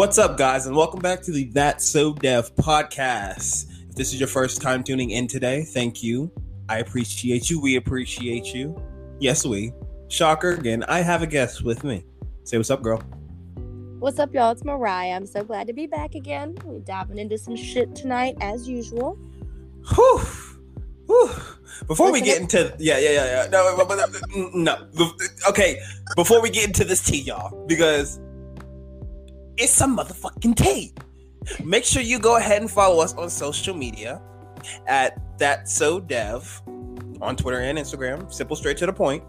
What's up, guys, and welcome back to the That So Dev podcast. If this is your first time tuning in today, thank you. I appreciate you. We appreciate you. Yes, we. Shocker again. I have a guest with me. Say what's up, girl. What's up, y'all? It's Mariah. I'm so glad to be back again. We're diving into some shit tonight, as usual. Whew. Whew. Before we get into yeah yeah yeah yeah no but, no okay before we get into this tea y'all because it's some motherfucking tape. Make sure you go ahead and follow us on social media at that so dev on Twitter and Instagram. Simple, straight to the point,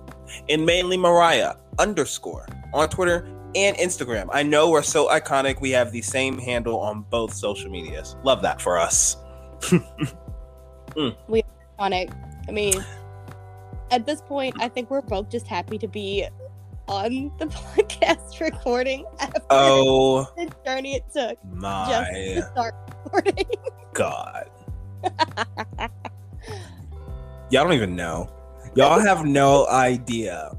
and mainly Mariah underscore on Twitter and Instagram. I know we're so iconic. We have the same handle on both social medias. Love that for us. mm. We iconic. I mean, at this point, I think we're both just happy to be on the podcast recording after oh, the journey it took my just to start recording. God. Y'all don't even know. Y'all have no idea.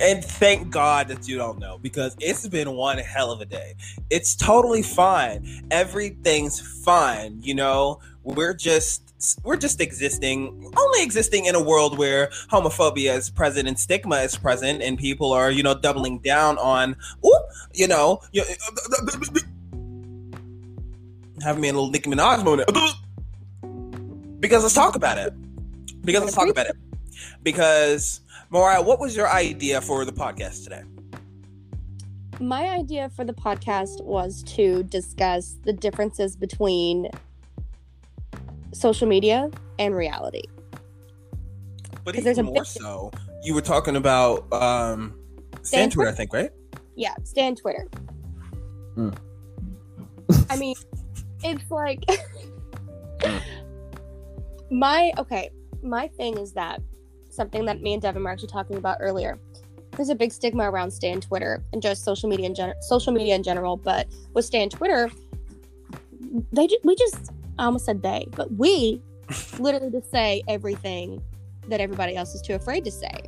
And thank God that you don't know because it's been one hell of a day. It's totally fine. Everything's fine. You know, we're just we're just existing, only existing in a world where homophobia is present and stigma is present, and people are, you know, doubling down on, you know, you, having me a little Nicki Minaj moment. Because let's talk about it. Because let's talk about it. Because Mariah, what was your idea for the podcast today? My idea for the podcast was to discuss the differences between social media and reality. But even there's a more big... so, you were talking about um, Stan, Stan Twitter, I think, right? Yeah, Stan Twitter. Mm. I mean, it's like my okay. My thing is that something that me and Devin were actually talking about earlier. There's a big stigma around Stan Twitter and just social media in general, social media in general. But with Stan Twitter, they ju- we just I almost said they, but we literally just say everything that everybody else is too afraid to say.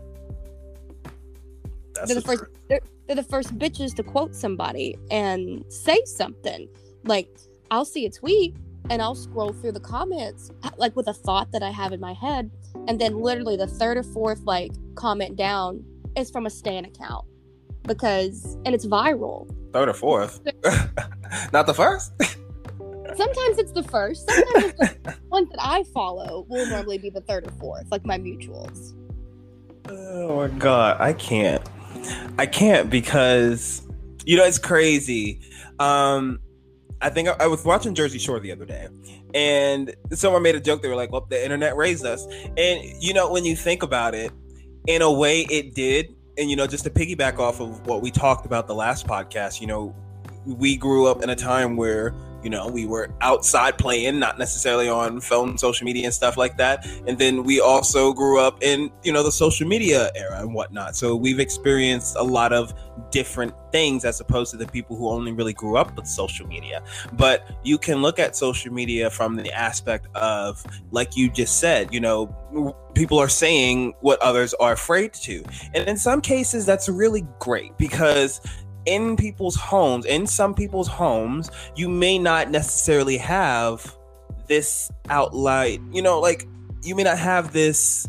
That's they're the first they're, they're the first bitches to quote somebody and say something. Like I'll see a tweet and I'll scroll through the comments like with a thought that I have in my head and then literally the third or fourth like comment down is from a stan account because and it's viral. Third or fourth. Not the first. Sometimes it's the first. Sometimes it's the ones that I follow will normally be the third or fourth, like my mutuals. Oh my god, I can't. I can't because you know it's crazy. Um I think I, I, was watching Jersey Shore the other day, and someone made a joke. They were like, "Well, the internet raised us," and you know, when you think about it, in a way, it did. And you know, just to piggyback off of what we talked about the last podcast, you know, we grew up in a time where you know we were outside playing not necessarily on phone social media and stuff like that. And then we also grew up in you know the social media era and whatnot. So we've experienced a lot of different things as opposed to the people who only really grew up with social media. But you can look at social media from the aspect of like you just said you know people are saying what others are afraid to. And in some cases that's really great because in people's homes, in some people's homes, you may not necessarily have this outline, you know, like you may not have this.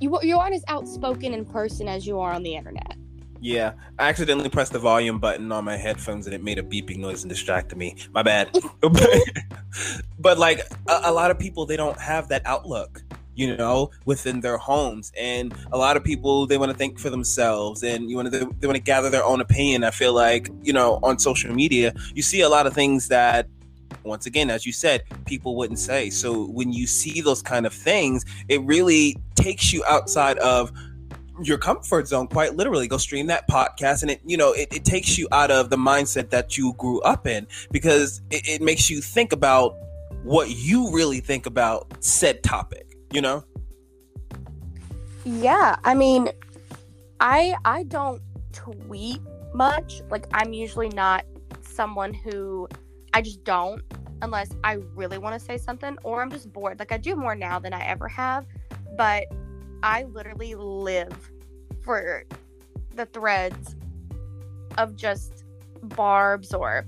You, you aren't as outspoken in person as you are on the internet. Yeah, I accidentally pressed the volume button on my headphones and it made a beeping noise and distracted me. My bad. but like a, a lot of people, they don't have that outlook you know, within their homes. And a lot of people they want to think for themselves, and you want to they want to gather their own opinion. I feel like you know on social media you see a lot of things that. Once again, as you said, people wouldn't say. So when you see those kind of things, it really takes you outside of your comfort zone quite literally go stream that podcast and it you know it, it takes you out of the mindset that you grew up in because it, it makes you think about what you really think about said topic you know? Yeah i mean i i don't tweet much. Like i'm usually not someone who i just don't unless i really want to say something or i'm just bored. Like i do more now than i ever have but i literally live for the threads of just barbs or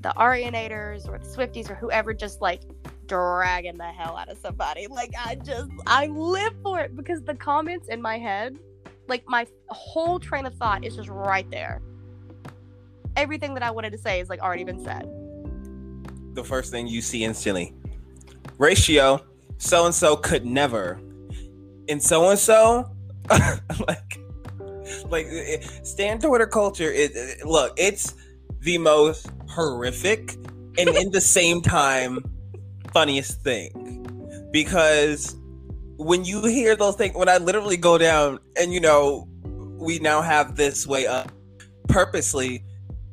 the Arianators or the Swifties or whoever just like dragging the hell out of somebody. Like I just I live for it because the comments in my head, like my whole train of thought is just right there. Everything that I wanted to say is like already been said. The first thing you see instantly. Ratio, so and so could never. And so and so like like eh, eh, stan Twitter culture it, it, eh, look, it's the most horrific and in the same time funniest thing because when you hear those things when i literally go down and you know we now have this way of purposely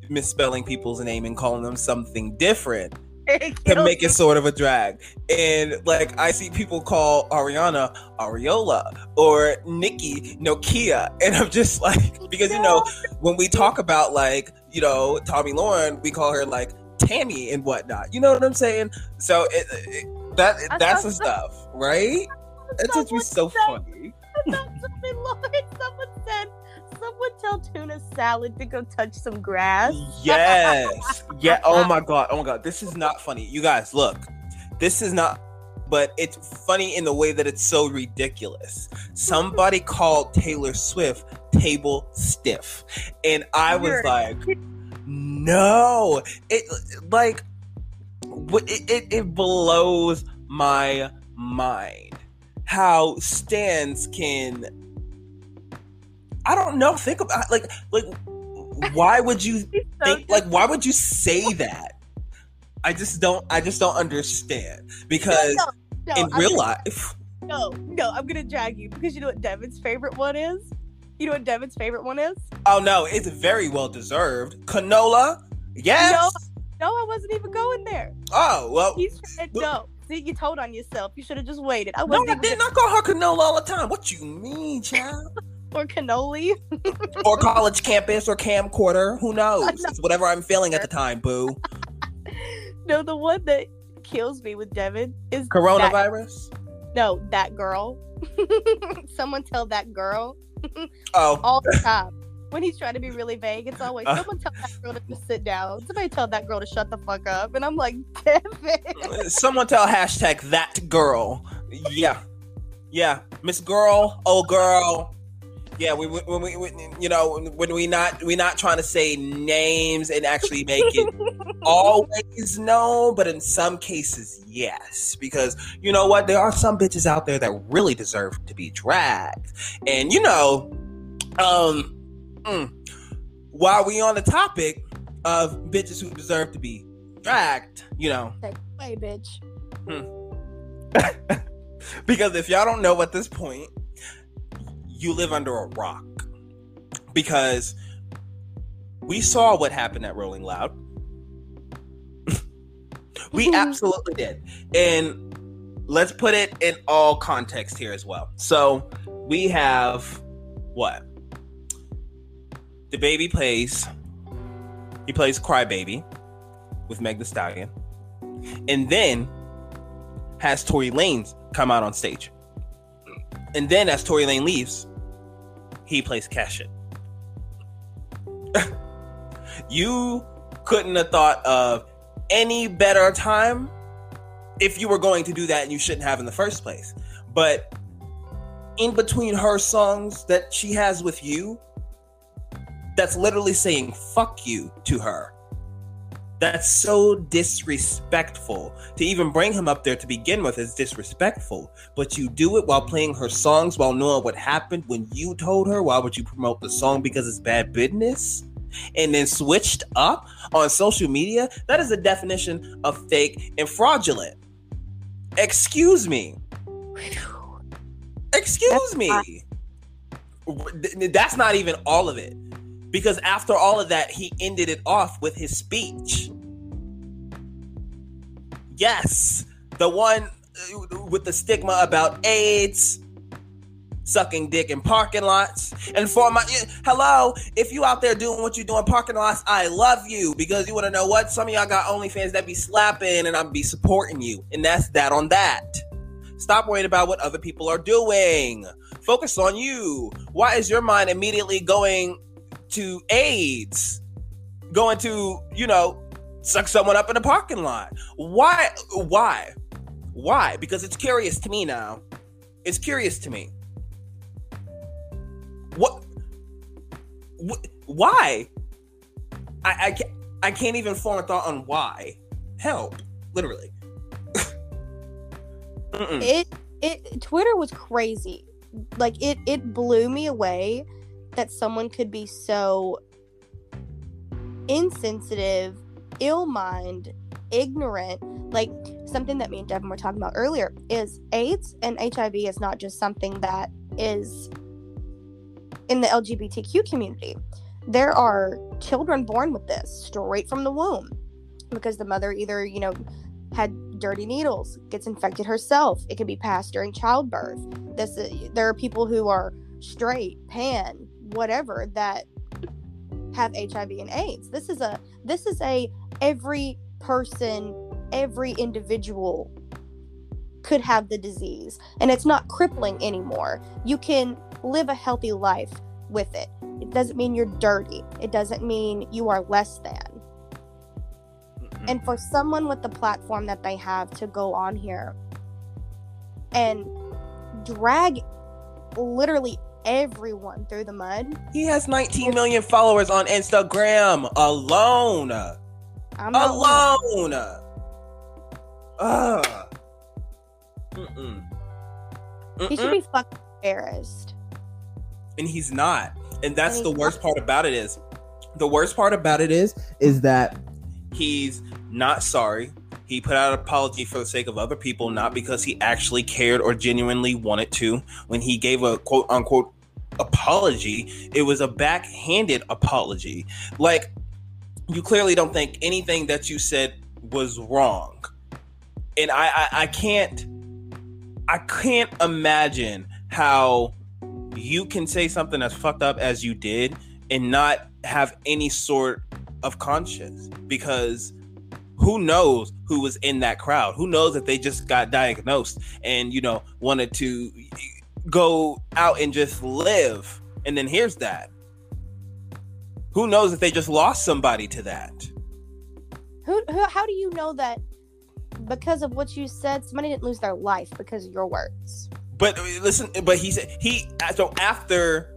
misspelling people's name and calling them something different to make it sort of a drag. And like I see people call Ariana Ariola or Nicki Nokia. And I'm just like because you know, when we talk about like, you know, Tomi Lahren, we call her like Tammy and whatnot. You know what I'm saying? So it, it, that that's the stuff, right? It's just so funny. Someone said, someone tell tuna salad to go touch some grass? Yes. yeah. Oh my god. Oh my god. This is not funny. You guys, look. This is not but it's funny in the way that it's so ridiculous. Somebody called Taylor Swift table stiff. And I was like, no. It like it, it, it blows my mind how stands can I don't know think about like like why would you think like why would you say that? I just don't I just don't understand because no, no, no, in I'm real gonna, life no no I'm gonna drag you because you know what Devin's favorite one is you know what Devin's favorite one is oh no it's very well deserved canola yes no, no I wasn't even going there oh well he's no See, you told on yourself. You should have just waited. I wasn't. No, I did not call her canola all the time. What you mean, child? or cannoli. or college campus or camcorder. Who knows? It's whatever I'm feeling at the time, boo. no, the one that kills me with Devin is coronavirus. That, no, that girl. Someone tell that girl. Oh, all the time when he's trying to be really vague, it's always uh, someone tell that girl to just sit down. Somebody tell that girl to shut the fuck up. And I'm like, Devin. Someone tell hashtag that girl. Yeah. Yeah. Miss Girl, oh girl. Yeah, we when we, we you know when we not we not trying to say names and actually make it always no, but in some cases yes, because you know what, there are some bitches out there that really deserve to be dragged, and you know, um, Mm. While we on the topic of bitches who deserve to be dragged, you know. Hey, bitch. Hmm. because if y'all don't know at this point, you live under a rock. Because we saw what happened at Rolling Loud. we mm-hmm. absolutely did. And let's put it in all context here as well. So we have what? DaBaby plays he plays Crybaby with Meg the Stallion, and then has Tory Lanez come out on stage. And then as Tory Lane leaves, he plays Cash Shit. you couldn't have thought of any better time if you were going to do that and you shouldn't have in the first place. But in between her songs that she has with you that's literally saying fuck you to her. That's so disrespectful. To even bring him up there to begin with is disrespectful. But you do it while playing her songs, while knowing what happened when you told her. Why would you promote the song because it's bad business? And then switched up on social media? That is the definition of fake and fraudulent. Excuse me. Excuse me. That's not even all of it because after all of that, he ended it off with his speech. Yes, the one uh, with the stigma about AIDS, sucking dick in parking lots. And for my hello, if you out there doing what you do in parking lots, I love you because you want to know what? Some of y'all got OnlyFans that be slapping and I'm be supporting you. And that's that on that. Stop worrying about what other people are doing. Focus on you. Why is your mind immediately going to AIDS, going to, you know, suck someone up in a parking lot. Why? Why? Why? Because it's curious to me now. It's curious to me. What? why? I, I, can't, I can't even form a thought on why. Help. Literally. it it Twitter was crazy. Like it it blew me away that someone could be so insensitive, ill mind, ignorant. Like something that me and Devin were talking about earlier is AIDS and HIV is not just something that is in the LGBTQ community. There are children born with this straight from the womb because the mother either, you know, had dirty needles, gets infected herself. It can be passed during childbirth. This uh, there are people who are straight, pan, whatever that have HIV and AIDS. This is a this is a every person, every individual could have the disease and it's not crippling anymore. You can live a healthy life with it. It doesn't mean you're dirty. It doesn't mean you are less than. And for someone with the platform that they have to go on here and drag literally everyone through the mud. He has 19 million followers on Instagram alone. I'm alone. Ugh. Mm-mm. Mm-mm. He should be fucking embarrassed. And he's not. And that's and the worst not. part about it is the worst part about it is is that he's not sorry. He put out an apology for the sake of other people, not because he actually cared or genuinely wanted to. When he gave a quote unquote apology, it was a backhanded apology. Like, you clearly don't think anything that you said was wrong. And I, I, I can't I can't imagine how you can say something as fucked up as you did and not have any sort of conscience because who knows who was in that crowd? Who knows if they just got diagnosed and you know wanted to go out and just live, and then here's that. Who knows if they just lost somebody to that? Who, who how do you know that because of what you said, somebody didn't lose their life because of your words? But listen, but he said he so after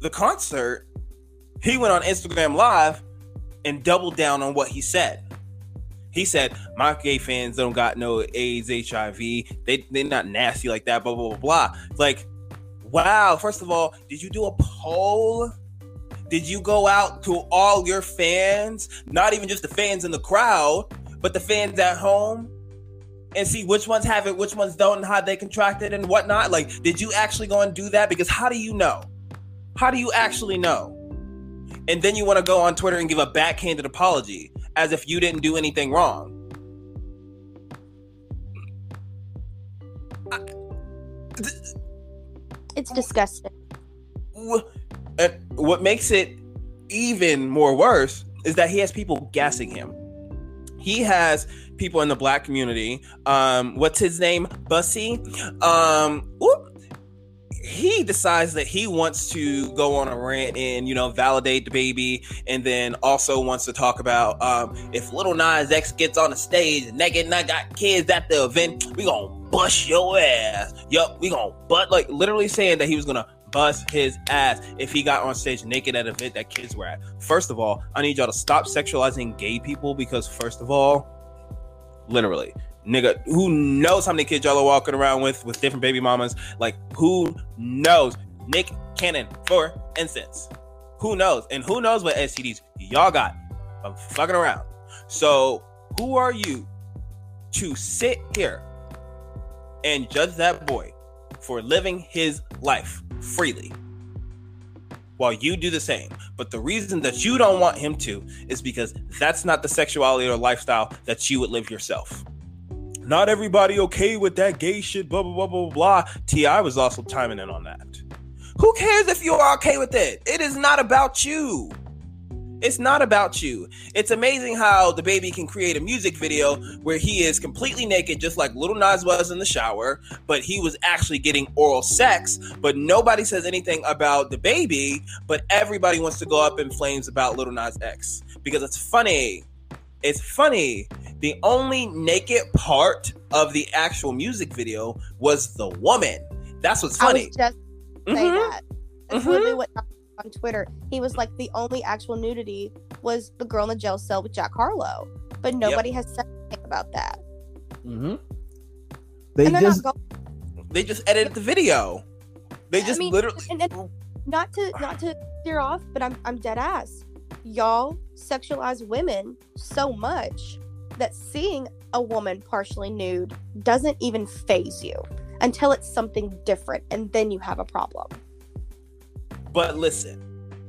the concert, he went on Instagram Live and doubled down on what he said. He said, "My gay fans don't got no AIDS, HIV. They they're not nasty like that." Blah blah blah blah. Like, wow. First of all, did you do a poll? Did you go out to all your fans, not even just the fans in the crowd, but the fans at home, and see which ones have it, which ones don't, and how they contracted and whatnot? Like, did you actually go and do that? Because how do you know? How do you actually know? And then you want to go on Twitter and give a backhanded apology as if you didn't do anything wrong. it's disgusting. What makes it even more worse is that he has people gassing him. He has people in the black community. Um, what's his name? Boosie. Um, whoop, he decides that he wants to go on a rant and you know validate DaBaby, and then also wants to talk about um, if Lil Nas X gets on the stage naked and I got kids at the event, we gonna bust your ass. Yup, we gonna butt like literally saying that he was gonna bust his ass if he got on stage naked at an event that kids were at. First of all, I need y'all to stop sexualizing gay people because first of all, literally nigga who knows how many kids y'all are walking around with with different baby mamas? Like who knows? Nick cannon for instance. Who knows? And who knows what stds y'all got i'm fucking around. So who are you to sit here and judge that boy for living his life freely while you do the same. But the reason that you don't want him to is because that's not the sexuality or lifestyle that you would live yourself not everybody okay with that gay shit, blah, blah, blah, blah, blah. T.I. was also timing in on that. Who cares if you're okay with it? It is not about you. It's not about you. It's amazing how DaBaby can create a music video where he is completely naked, just like Lil Nas was in the shower, but he was actually getting oral sex. But nobody says anything about DaBaby, but everybody wants to go up in flames about Lil Nas X because it's funny It's funny. The only naked part of the actual music video was the woman. That's what's I funny. was just saying Mhm. that. That's Mhm. literally what on Twitter. He was like the only actual nudity was the girl in the jail cell with Jack Harlow, but nobody has said anything about that. Mm-hmm. They and just going- they just edited the video. They I just mean, literally. and, and not to not to steer off, but I'm I'm dead ass. Y'all sexualize women so much that seeing a woman partially nude doesn't even phase you until it's something different, and then you have a problem. But listen,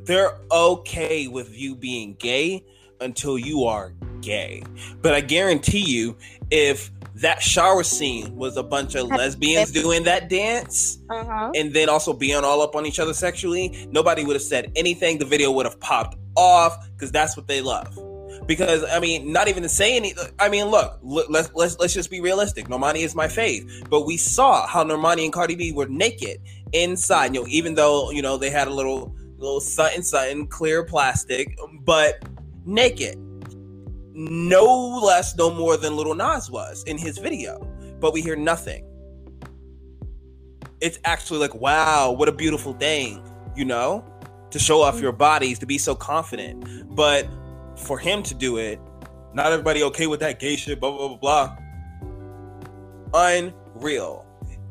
they're okay with you being gay until you are gay. But I guarantee you, if that shower scene was a bunch of lesbians doing that dance Uh huh. and then also being all up on each other sexually, nobody would have said anything. The video would have popped off because that's what they love. Because I mean, not even to say any. I mean, look, look, let's let's let's just be realistic. Normani is my fave, but we saw how Normani and Cardi B were naked inside. You know, even though you know they had a little little something something clear plastic, but naked. No less, no more than Lil Nas was in his video, but we hear nothing. It's actually like, wow, what a beautiful thing, you know, to show off your bodies, to be so confident. But for him to do it, not everybody okay with that gay shit, blah, blah, blah, blah. Unreal.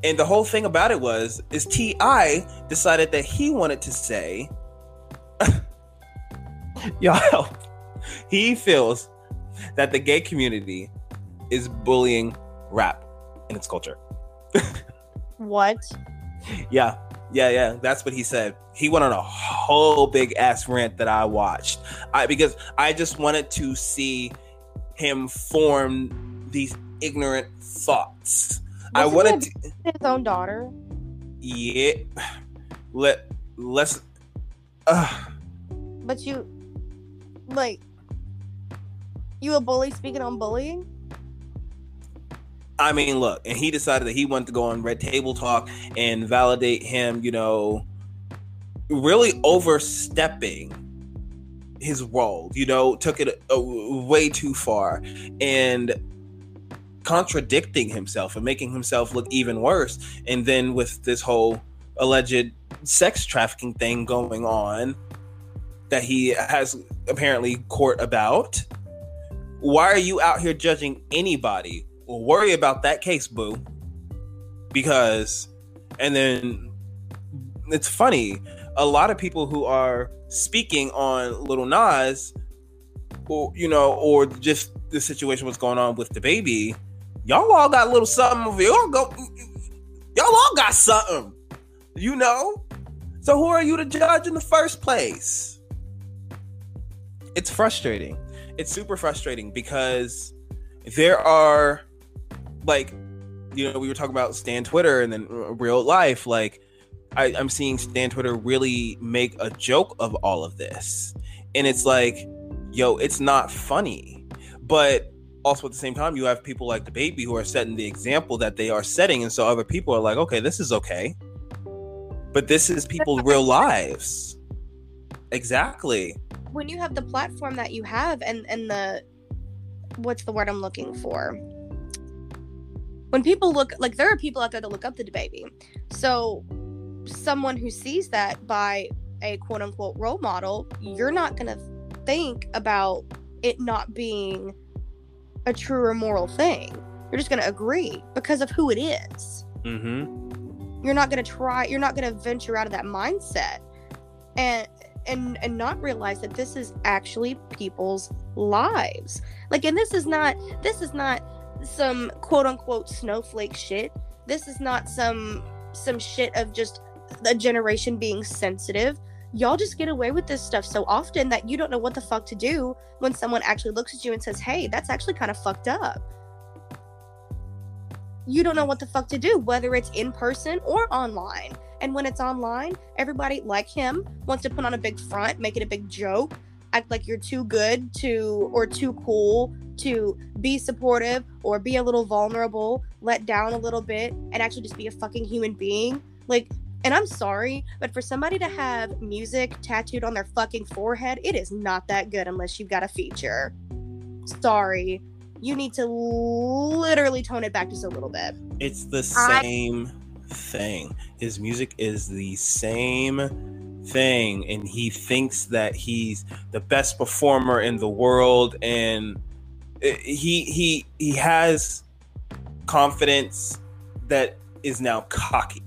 And the whole thing about it was, is T.I. decided that he wanted to say, yo, he feels that the gay community is bullying rap in its culture. What? Yeah, yeah, yeah. That's what he said. He went on a whole big ass rant that I watched. I because I just wanted to see him form these ignorant thoughts. I wanted to his own daughter. yeah. Let let's uh, But you, like, you a bully speaking on bullying? I mean, look, and he decided that he wanted to go on Red Table Talk and validate him, you know, really overstepping his role, you know, took it uh, way too far and contradicting himself and making himself look even worse. And then with this whole alleged sex trafficking thing going on that he has apparently court about, why are you out here judging anybody? Well, worry about that case, boo. Because, and then it's funny, a lot of people who are speaking on Lil Nas, or you know, or just the situation what's going on with DaBaby, y'all all got a little something y'all go, y'all all got something, you know. So who are you to judge in the first place? It's frustrating. It's super frustrating because there are like you know we were talking about stan twitter and then uh, real life like I, i'm seeing stan twitter really make a joke of all of this and it's like yo it's not funny but also at the same time you have people like DaBaby who are setting the example that they are setting and so other people are like okay this is okay but this is people's real lives exactly When you have the platform that you have and and the what's the word I'm looking for? When people look like there are people out there that look up to DaBaby. So someone who sees that by a quote unquote role model, you're not gonna think about it not being a true or moral thing. You're just gonna agree because of who it is. mm-hmm you're not going to try you're not going to venture out of that mindset and and and not realize that this is actually people's lives like and this is not this is not some quote unquote snowflake shit this is not some some shit of just a generation being sensitive y'all just get away with this stuff so often that you don't know what the fuck to do when someone actually looks at you and says hey that's actually kind of fucked up you don't know what the fuck to do, whether it's in person or online. And when it's online, everybody like him wants to put on a big front, make it a big joke, act like you're too good to or too cool to be supportive or be a little vulnerable, let down a little bit, and actually just be a fucking human being. Like, and I'm sorry, but for somebody to have music tattooed on their fucking forehead, it is not that good unless you've got a feature. sorry. You need to literally tone it back just a little bit. It's the same I... thing. His music is the same thing, and he thinks that he's the best performer in the world, and uh, he he he has confidence that is now cocky.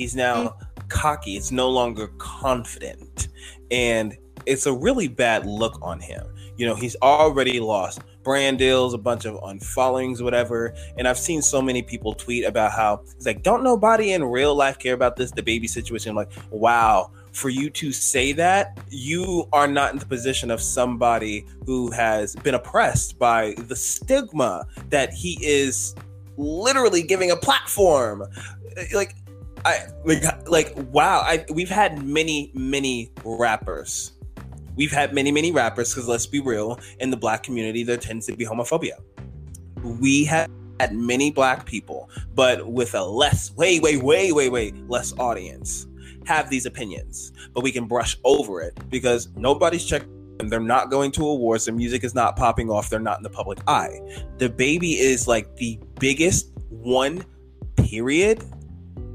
He's now mm cocky. It's no longer confident. And it's a really bad look on him. You know, he's already lost brand deals, a bunch of unfollowings, whatever. And I've seen so many people tweet about how it's like, don't nobody in real life care about this, DaBaby situation. I'm like, wow, for you to say that, you are not in the position of somebody who has been oppressed by the stigma that he is literally giving a platform. Like, I like like wow. I we've had many many rappers. We've had many many rappers because let's be real, in the black community there tends to be homophobia. We have had many black people, but with a less, way, way, way, way, way less audience, have these opinions. But we can brush over it because nobody's checking they're not going to awards. Their music is not popping off. They're not in the public eye. DaBaby is like the biggest one, period,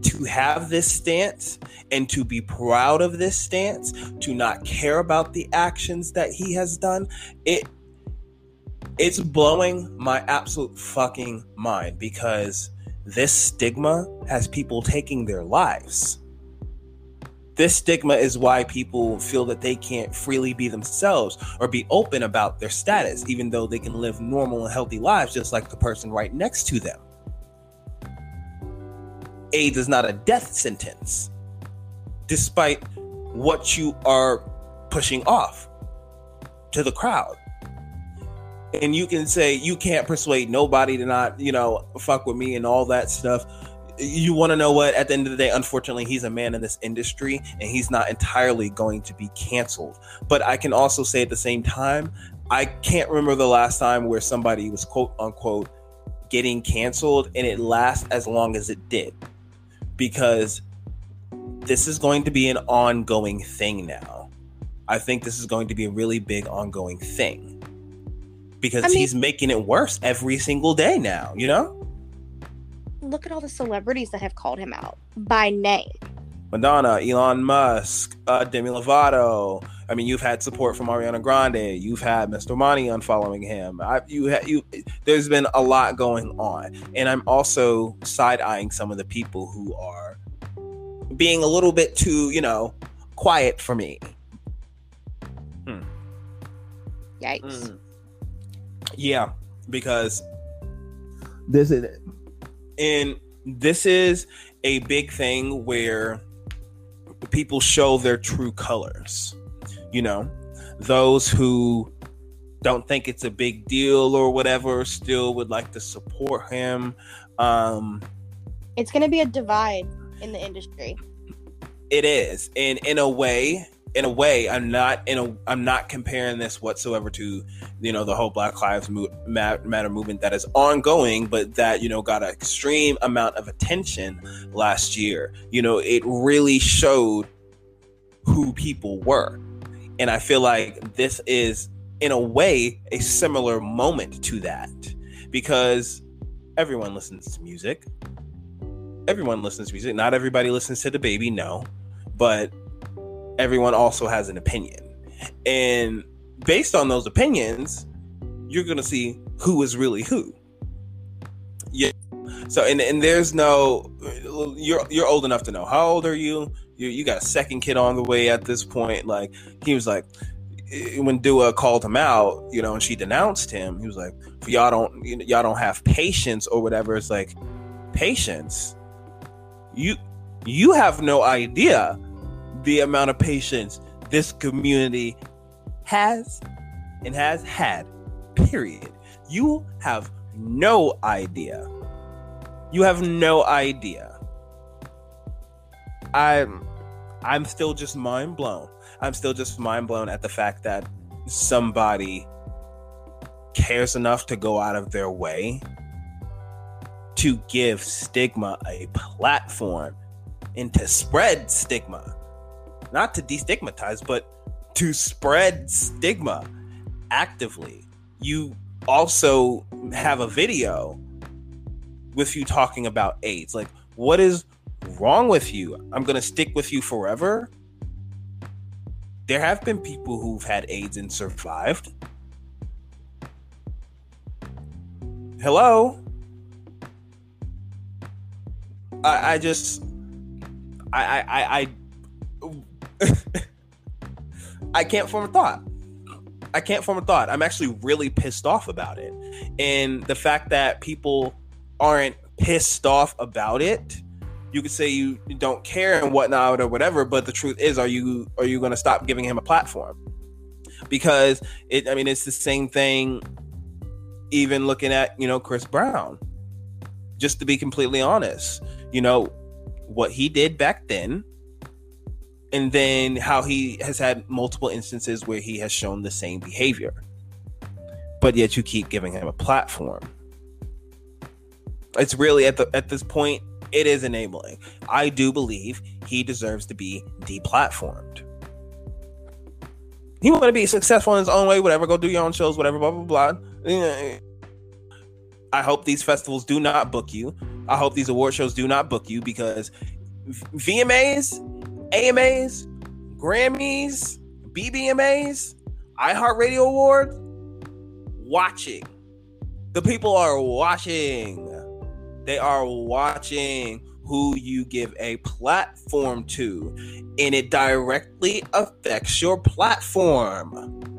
to have this stance and to be proud of this stance, to not care about the actions that he has done, it it's blowing my absolute fucking mind because this stigma has people taking their lives. This stigma is why people feel that they can't freely be themselves or be open about their status, even though they can live normal and healthy lives just like the person right next to them. AIDS is not a death sentence, despite what you are pushing off to the crowd. And you can say you can't persuade nobody to not, you know, fuck with me and all that stuff. You want to know what? At the end of the day, unfortunately, he's a man in this industry and he's not entirely going to be canceled. But I can also say at the same time, I can't remember the last time where somebody was quote unquote getting canceled and it lasts as long as it did because this is going to be an ongoing thing now. I think this is going to be a really big ongoing thing because I mean, he's making it worse every single day now, you know? Look at all the celebrities that have called him out by name. Madonna, Elon Musk, uh, Demi Lovato. I mean, you've had support from Ariana Grande. You've had Mr. Money unfollowing him. I, you, ha- you. There's been a lot going on, and I'm also side eyeing some of the people who are being a little bit too, you know, quiet for me. Hmm. Yikes. Mm. Yeah, because this is, and this is a big thing where people show their true colors. You know, those who don't think it's a big deal or whatever still would like to support him. Um, it's going to be a divide in the industry. It is. And in a way, in a way, I'm not in a I'm not comparing this whatsoever to you know the whole Black Lives Matter movement that is ongoing, but that you know got an extreme amount of attention last year. You know, it really showed who people were, and I feel like this is in a way a similar moment to that because everyone listens to music. Everyone listens to music. Not everybody listens to DaBaby, no, but everyone also has an opinion. And based on those opinions, you're going to see who is really who. Yeah. So and and there's no you're you're old enough to know. How old are you? You you got a second kid on the way at this point. Like he was like eh, when Dua called him out, you know, and she denounced him, he was like, "Y'all don't, y'all don't have patience or whatever." It's like, patience. You, you have no idea the amount of patience this community has and has had. Period. You have no idea. You have no idea. I'm I'm still just mind blown. I'm still just mind blown at the fact that somebody cares enough to go out of their way to give stigma a platform and to spread stigma not to destigmatize, but to spread stigma actively. You also have a video with you talking about AIDS. Like, what is wrong with you? I'm going to stick with you forever. There have been people who've had AIDS and survived. Hello? I, I just I I I I, I can't form a thought. I can't form a thought. I'm actually really pissed off about it. And the fact that people aren't pissed off about it, you could say you don't care and whatnot or whatever, but the truth is, are you are you gonna stop giving him a platform? Because it I mean it's the same thing even looking at, you know, Chris Brown. Just to be completely honest, you know, what he did back then and then how he has had multiple instances where he has shown the same behavior. But yet you keep giving him a platform. It's really at the at this point it is enabling. I do believe he deserves to be deplatformed. He want to be successful in his own way whatever go do your own shows whatever blah blah blah. I hope these festivals do not book you. I hope these award shows do not book you because vmas amas grammys bbmas iheartradio award watching. The people are watching. They are watching who you give a platform to, and it directly affects your platform.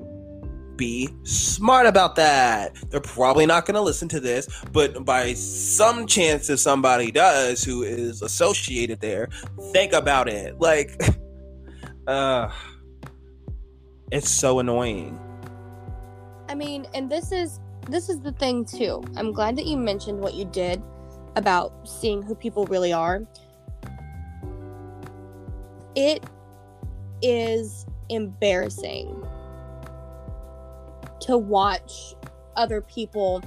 Be smart about that. They're probably not going to listen to this, but by some chance, if somebody does who is associated there, think about it. Like, uh, it's so annoying. I mean, and this is this is the thing too. I'm glad that you mentioned what you did about seeing who people really are. It is embarrassing to watch other people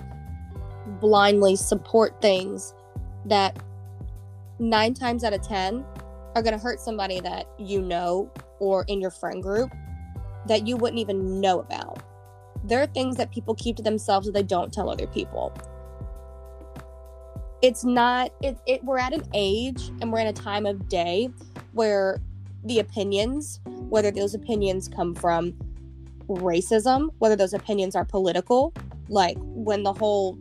blindly support things that nine times out of 10 are going to hurt somebody that you know or in your friend group that you wouldn't even know about. There are things that people keep to themselves that they don't tell other people it's not it, it we're at an age and we're in a time of day where the opinions whether those opinions come from racism whether those opinions are political like when the whole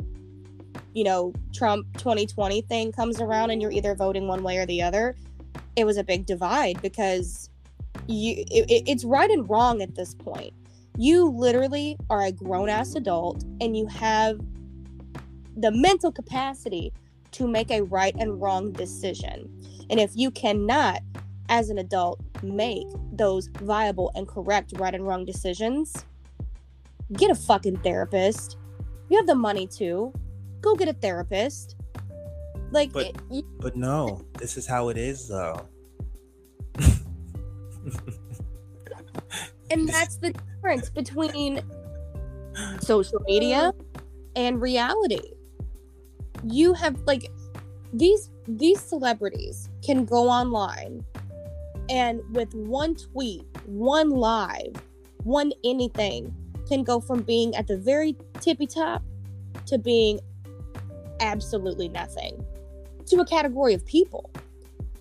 you know trump 2020 thing comes around and you're either voting one way or the other it was a big divide because you it, it's right and wrong at this point you literally are a grown-ass adult and you have the mental capacity to make a right and wrong decision. And if you cannot, as an adult, make those viable and correct right and wrong decisions, get a fucking therapist. You have the money to. Go get a therapist. Like, but, it, but no, this is how it is, though. and that's the difference between social media and reality you have like these these celebrities can go online and with one tweet, one live, one anything can go from being at the very tippy top to being absolutely nothing to a category of people.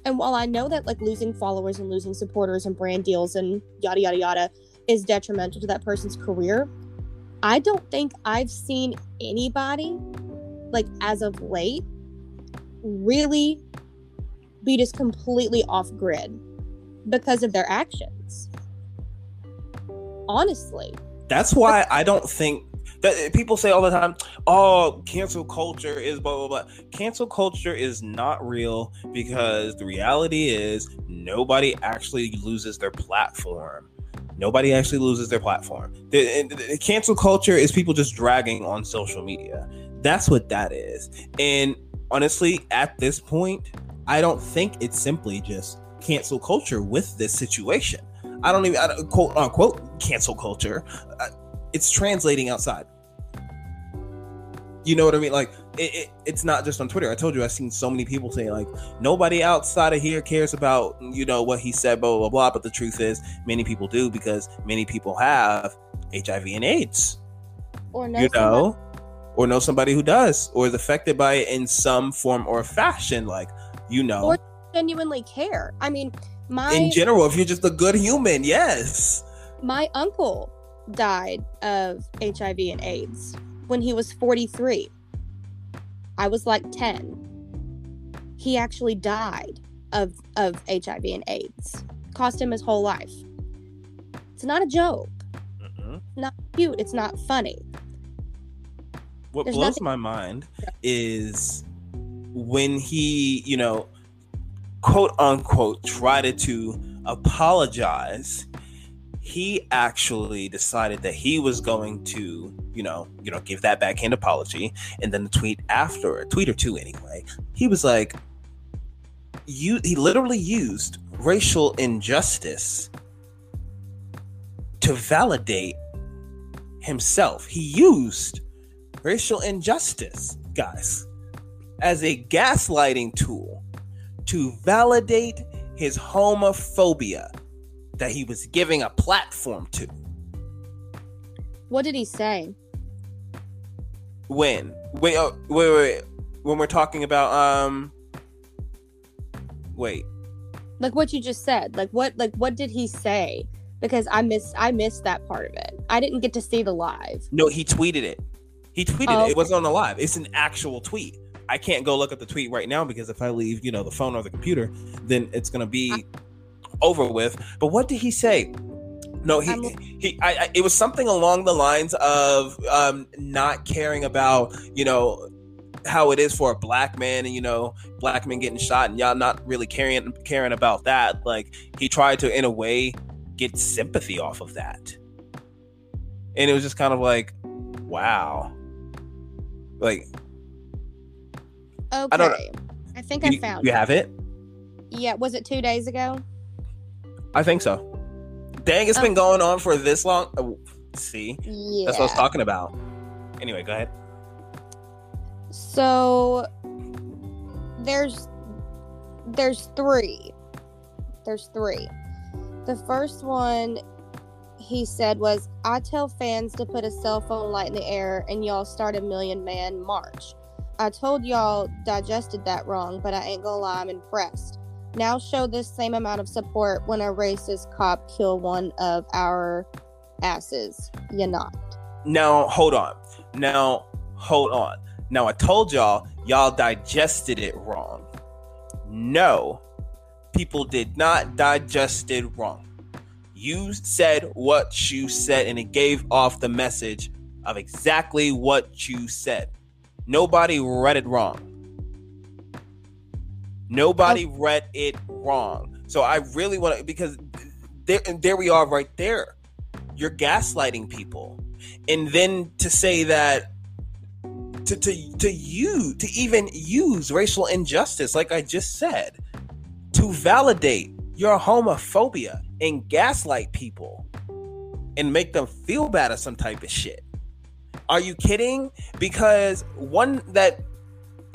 And while I know that like losing followers and losing supporters and brand deals and yada yada yada is detrimental to that person's career, I don't think I've seen anybody like as of late really be just completely off grid because of their actions. Honestly. That's why I don't think that people say all the time, oh, cancel culture is blah, blah, blah. Cancel culture is not real because the reality is nobody actually loses their platform. Nobody actually loses their platform. The, the, cancel culture is people just dragging on social media. That's what that is. And honestly, at this point, I don't think it's simply just cancel culture with this situation. I don't even I don't, quote unquote cancel culture. Uh, it's translating outside. You know what I mean? Like it, it, it's not just on Twitter. I told you I've seen so many people saying like nobody outside of here cares about you know what he said, blah blah blah. But the truth is, many people do because many people have HIV and AIDS. Or know you know or know somebody who does or is affected by it in some form or fashion. Like, you know, Or- Genuinely care. I mean, my in general, if you're just a good human, yes. my uncle died of HIV and AIDS when he was 43. I was like 10. He actually died of of HIV and AIDS. Cost him his whole life. It's not a joke. Mm-mm. Not cute. It's not funny. What There's blows nothing- my mind is when he, you know, quote unquote, tried to apologize. He actually decided that he was going to, you know, you know, give that backhand apology, and then the tweet after, a tweet or two anyway, he was like, "You." He literally used racial injustice to validate himself. He used racial injustice, guys, as a gaslighting tool to validate his homophobia that he was giving a platform to. What did he say? When? Wait, oh, wait, wait, wait. When we're talking about, um, wait, Like what you just said. Like what like what did he say? Because I missed I missed that part of it. I didn't get to see the live. no, he tweeted it. He tweeted Oh, it. It wasn't on the live. It's an actual tweet. I can't go look at the tweet right now because if I leave, you know, the phone or the computer, then it's gonna be over with. But what did he say? No, he he. I, I, it was something along the lines of um, not caring about you know how it is for a black man and you know black men getting shot and y'all not really caring caring about that. Like he tried to in a way get sympathy off of that, and it was just kind of like, wow, like Okay. don't I think I you, found you it. have it. Yeah, was it two days ago? I think so. Dang, it's been Oh. going on for this long. Oh, see, Yeah. that's what I was talking about. Anyway, go ahead. So there's there's three. There's three. The first one he said was I tell fans to put a cell phone light in the air and y'all start a million man march. I told y'all digested that wrong, but I ain't gonna lie, I'm impressed. Now show this same amount of support when a racist cop kill one of our asses. You're not. Now, hold on. Now, hold on. Now, I told y'all, y'all digested it wrong. No, people did not digest it wrong. You said what you said, and it gave off the message of exactly what you said. Nobody read it wrong. Nobody oh. read it wrong. So I really want to because there and there we are right there. You're gaslighting people. And then to say that to to to you to even use racial injustice like I just said to validate your homophobia and gaslight people and make them feel bad or some type of shit. Are you kidding? Because one that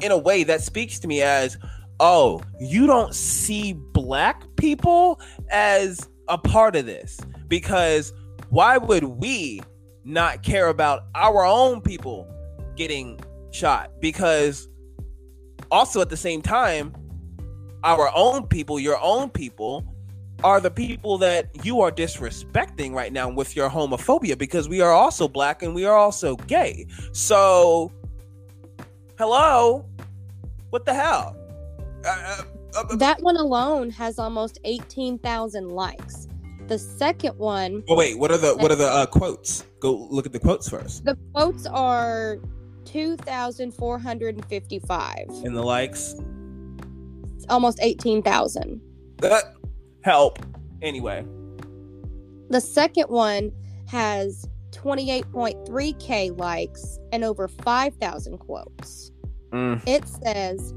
in a way that speaks to me as oh, you don't see black people as a part of this because why would we not care about our own people getting shot? Because also at the same time, our own people, your own people, are the people that you are disrespecting right now with your homophobia because we are also black and we are also gay. So, hello, what the hell? Uh, uh, uh, That one alone has almost 18,000 likes. The second one, oh wait, what are the what are the uh, quotes? Go look at the quotes first. the quotes are 2,455, And the likes. almost 18,000. Uh, help. Anyway, The second one has 28.3k likes and over 5,000 quotes. mm, It says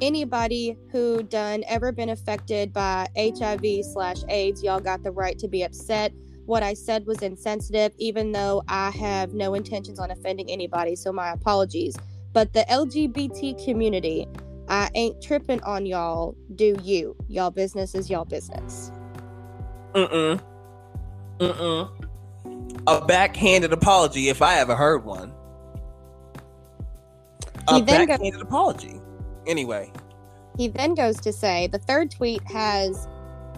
anybody who done ever been affected by HIV slash AIDS, y'all got the right to be upset. What I said was insensitive, even though I have no intentions on offending anybody, so my apologies. But the LGBT community, I ain't tripping on y'all. Do you? Y'all business is y'all business. mm-mm, mm-mm. A backhanded apology if I ever heard one. a He then go- backhanded apology. Anyway, He then goes to say the third tweet has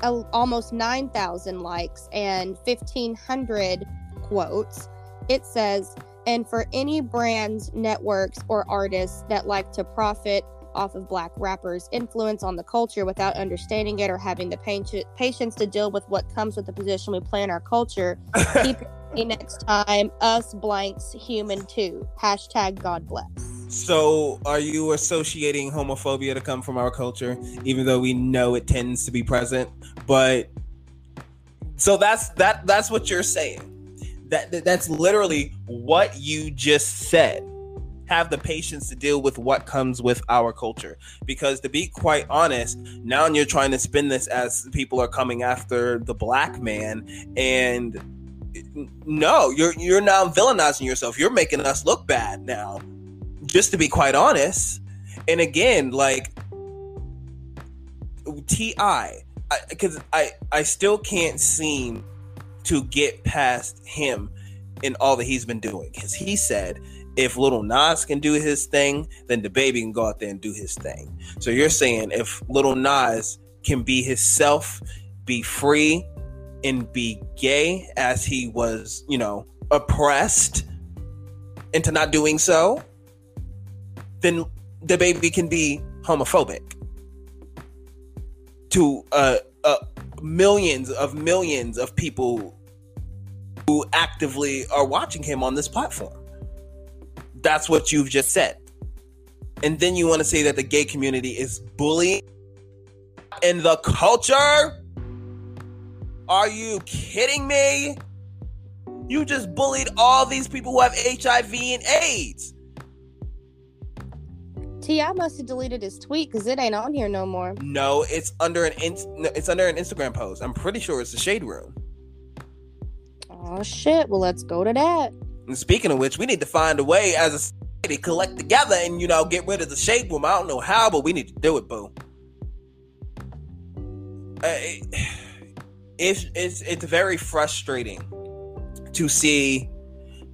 a, almost 9,000 likes and 1,500 quotes. It says, and for any brands, networks, or artists that like to profit off of black rappers' influence on the culture without understanding it or having the pati- patience to deal with what comes with the position we play in our culture, keep next time. Us blanks human too. Hashtag God bless. so are you associating homophobia to come from our culture, even though we know it tends to be present? But so that's that that's what you're saying. That that's literally what you just said. Have the patience to deal with what comes with our culture. Because to be quite honest, now you're trying to spin this as people are coming after the black man, and no, you're you're now villainizing yourself. You're making us look bad now. Just to be quite honest. And again, like T.I., because I, I still can't seem to get past him in all that he's been doing. Because he said if Lil Nas can do his thing, then DaBaby can go out there and do his thing. So you're saying if Lil Nas can be himself, be free, and be gay as he was, you know, oppressed into not doing so, then DaBaby can be homophobic to uh, uh, millions of millions of people who actively are watching him on this platform. That's what you've just said. And then you want to say that the gay community is bullying in the culture? Are you kidding me? You just bullied all these people who have HIV and AIDS. T.I. must have deleted his tweet because it ain't on here no more. No, it's under an in- it's under an Instagram post. I'm pretty sure it's the shade room. Oh shit! Well, let's go to that. And speaking of which, we need to find a way as a society to collect together and you know get rid of the shade room. I don't know how, but we need to do it, boo. Uh, it- it's it's it's very frustrating to see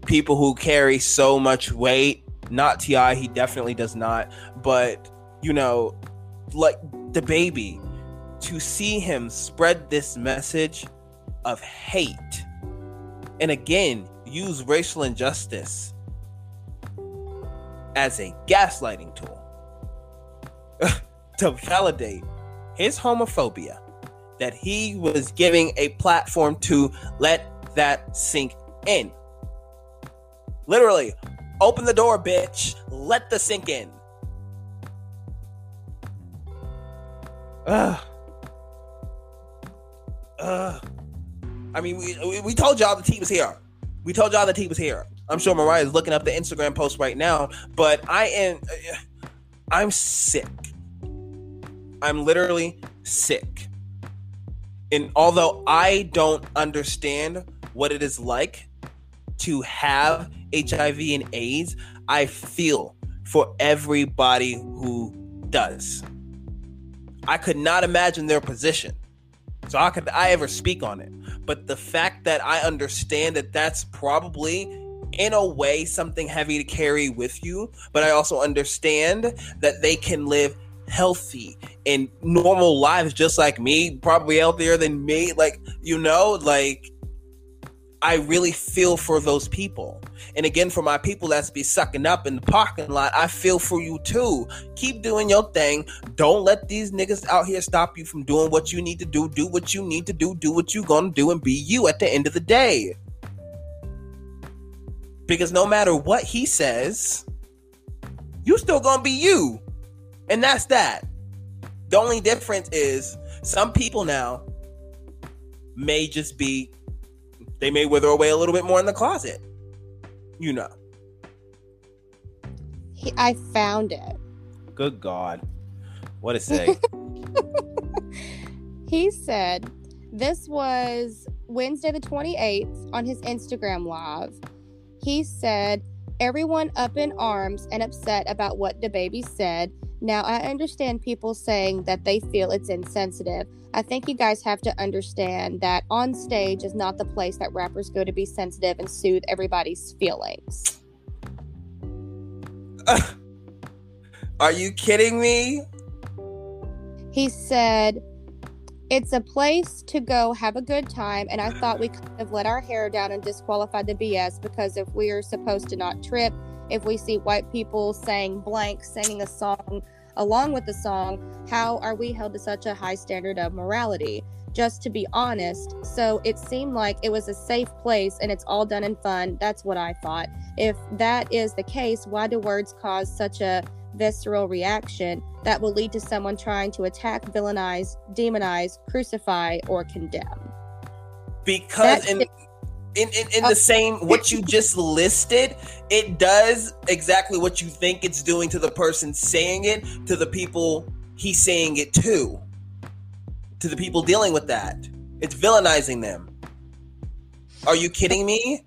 people who carry so much weight. Not T.I., he definitely does not. But you know, like DaBaby, to see him spread this message of hate, and again use racial injustice as a gaslighting tool to validate his homophobia that he was giving a platform to let that sink in. Literally, open the door, bitch. Let the sink in. Ugh. Ugh. I mean, we, we, we told y'all the team was here. We told y'all that he was here. I'm sure Mariah is looking up the Instagram post right now, but I am, I'm sick. I'm literally sick. And although I don't understand what it is like to have HIV and AIDS, I feel for everybody who does. I could not imagine their position. So how could I ever speak on it? But the fact that I understand that that's probably in a way something heavy to carry with you, but I also understand that they can live healthy and normal lives just like me, probably healthier than me. Like, you know, like I really feel for those people. And again, for my people that's be sucking up in the parking lot, I feel for you too. Keep doing your thing. Don't let these niggas out here stop you from doing what you need to do. Do what you need to do. Do what you gonna do and be you at the end of the day. Because no matter what he says, you still gonna be you. And that's that. The only difference is some people now may just be they may wither away a little bit more in the closet. You know. He, I found it. Good God. What a say. He said this was Wednesday the 28th on his Instagram live. He said, Everyone up in arms and upset about what DaBaby said. Now, I understand people saying that they feel it's insensitive. I think you guys have to understand that on stage is not the place that rappers go to be sensitive and soothe everybody's feelings. Are you kidding me? He said, It's a place to go have a good time, and I thought we kind of let our hair down and disqualified the BS because if we are supposed to not trip, if we see white people saying blank, singing a song along with the song, how are we held to such a high standard of morality? Just to be honest, so it seemed like it was a safe place and it's all done in fun. That's what I thought. If that is the case, why do words cause such a visceral reaction that will lead to someone trying to attack, villainize, demonize, crucify, or condemn? Because That in in, in, in the uh, same what you just listed, it does exactly what you think it's doing to the person saying it, to the people he's saying it to, to the people dealing with that. It's villainizing them. Are you kidding me?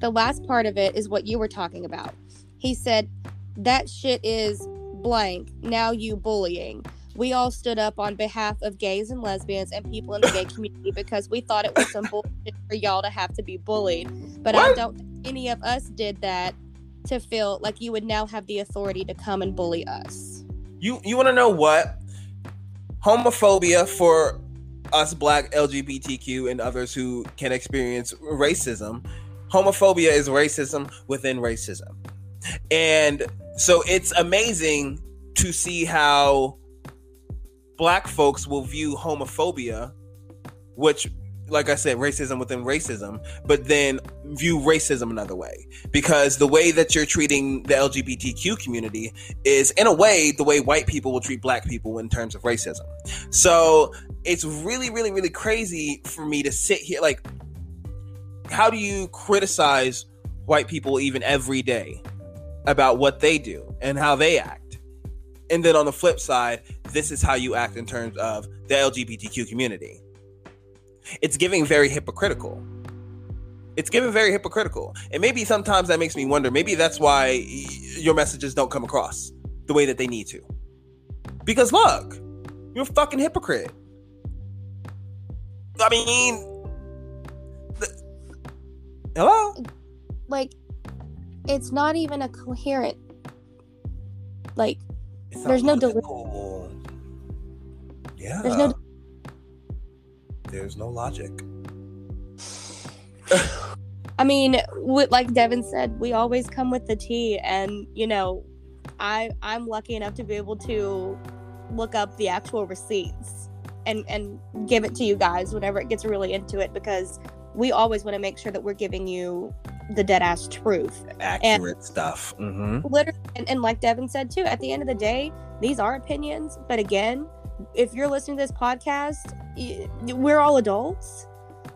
the last part of it is what you were talking about. He said, That shit is blank. Now you bullying. We all stood up on behalf of gays and lesbians and people in the gay community because we thought it was some bullshit for y'all to have to be bullied. But I don't think any of us did that to feel like you would now have the authority to come and bully us. You you want to know what? Homophobia for us black LGBTQ and others who can experience racism. Homophobia is racism within racism. And so it's amazing to see how black folks will view homophobia, which like I said, racism within racism, but then view racism another way. Because the way that you're treating the LGBTQ community is, in a way, the way white people will treat black people in terms of racism. So it's really, really, really crazy for me to sit here. Like, how do you criticize white people even every day about what they do and how they act? And then on the flip side, this is how you act in terms of the LGBTQ community it's giving very hypocritical. It's giving very hypocritical. And maybe sometimes that makes me wonder maybe that's why your messages don't come across the way that they need to. Because look, you're a fucking hypocrite. I mean, hello? Like, it's not even a coherent, like, It's There's no deli- Yeah. There's no- There's no logic. I mean, with, like Devin said, we always come with the tea, and you know, I I'm lucky enough to be able to look up the actual receipts and and give it to you guys whenever it gets really into it because we always want to make sure that we're giving you the dead ass truth. Accurate stuff. Mm-hmm. Literally, and, and like Devin said too, at the end of the day, these are opinions. But again, if you're listening to this podcast, we're all adults.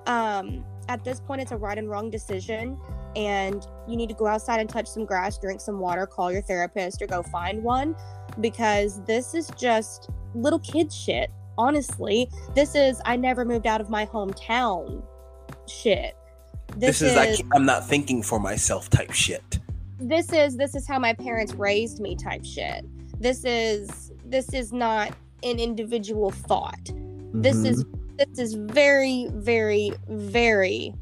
Um, at this point, it's a right and wrong decision, and you need to go outside and touch some grass, drink some water, call your therapist, or go find one, because this is just little kid shit. Honestly, this is I never moved out of my hometown shit. This, is, I can't- I'm not thinking for myself type shit. this is this is how my parents raised me type shit. This is this is not an individual thought. This is this is very very very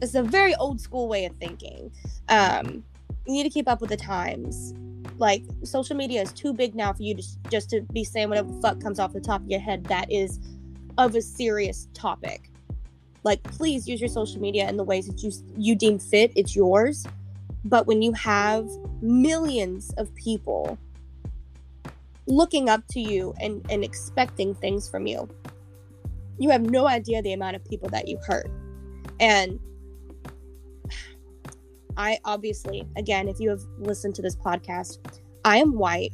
it's a very old school way of thinking. Um you need to keep up with the times. Like social media is too big now for you to just to be saying whatever the fuck comes off the top of your head that is of a serious topic like please use your social media in the ways that you you deem fit it's yours but when you have millions of people looking up to you and, and expecting things from you, you have no idea the amount of people that you hurt. And I obviously, again, if you have listened to this podcast, I am white.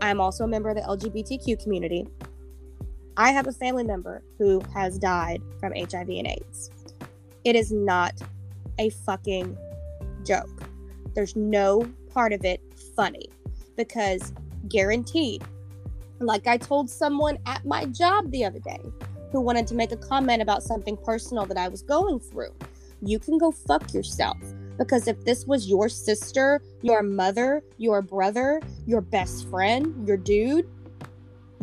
I'm also a member of the LGBTQ community. I have a family member who has died from HIV and AIDS. It is not a fucking joke. There's no part of it funny because guaranteed, like I told someone at my job the other day who wanted to make a comment about something personal that I was going through, you can go fuck yourself. Because if this was your sister, your mother, your brother, your best friend, your dude,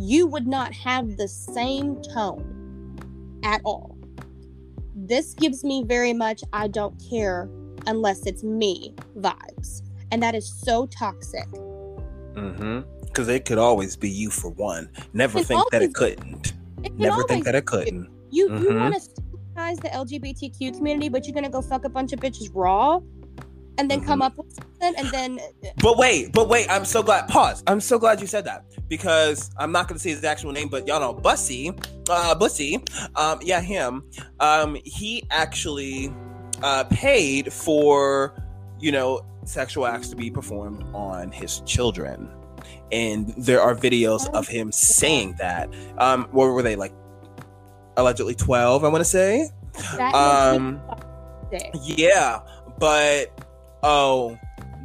you would not have the same tone at all. This gives me very much I don't care unless it's me vibes. And that is so toxic. Mm-hmm. Because it could always be you for one. Never think that it couldn't. It Never think that it couldn't. You you Mhm. want to stigmatize the LGBTQ community, but you're gonna go fuck a bunch of bitches raw, and then come Mhm. up with something, and then But wait, but wait, I'm so glad. Pause. I'm so glad you said that because I'm not going to say his actual name, but y'all know Boosie, uh, Boosie, um, yeah, him. Um, he actually uh, paid for, you know, sexual acts to be performed on his children, and there are videos of him saying that. Um, what were they like? Allegedly 12, I want to say. that Um, makes me sick. yeah, but oh,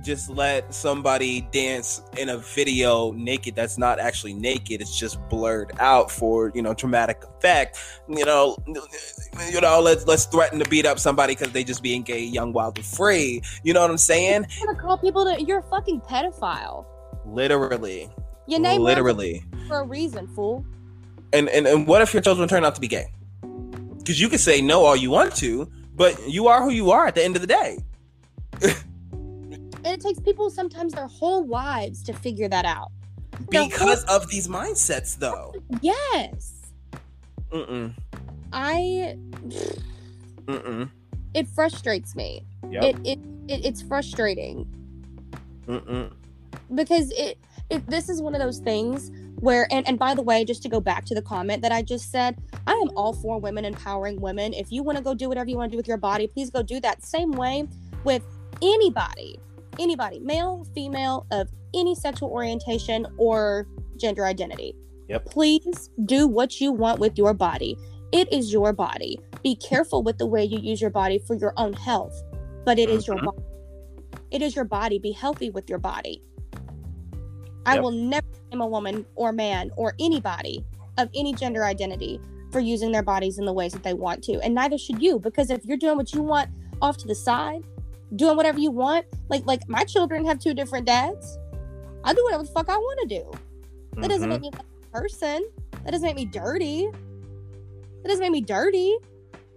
just let somebody dance in a video naked that's not actually naked. It's just blurred out for you know dramatic effect. You know, you know. Let's let's threaten to beat up somebody because they just being gay, young, wild, and free. You know what I'm saying? I'm gonna call people to you're a fucking pedophile. Literally, Your name literally. For a reason, fool. And, and and what if your children turn out to be gay? Because you can say no all you want to, but you are who you are at the end of the day. And it takes people sometimes their whole lives to figure that out. The Because of these mindsets, though. Yes, Mm-mm. I. Mm-mm. It frustrates me. Yep. It, it it it's frustrating Mm-mm. because it, it this is one of those things where and, and by the way just to go back to the comment that i just said i am all for women empowering women if you want to go do whatever you want to do with your body please go do that same way with anybody anybody male female of any sexual orientation or gender identity Yep. please do what you want with your body it is your body be careful with the way you use your body for your own health but it is your Mhm. body it is your body be healthy with your body i Yep. will never blame a woman or man or anybody of any gender identity for using their bodies in the ways that they want to and neither should you because if you're doing what you want off to the side doing whatever you want. Like like my children have two different dads. I do whatever the fuck i want to do. That doesn't Mhm. make me a person. That doesn't make me dirty. That doesn't make me dirty.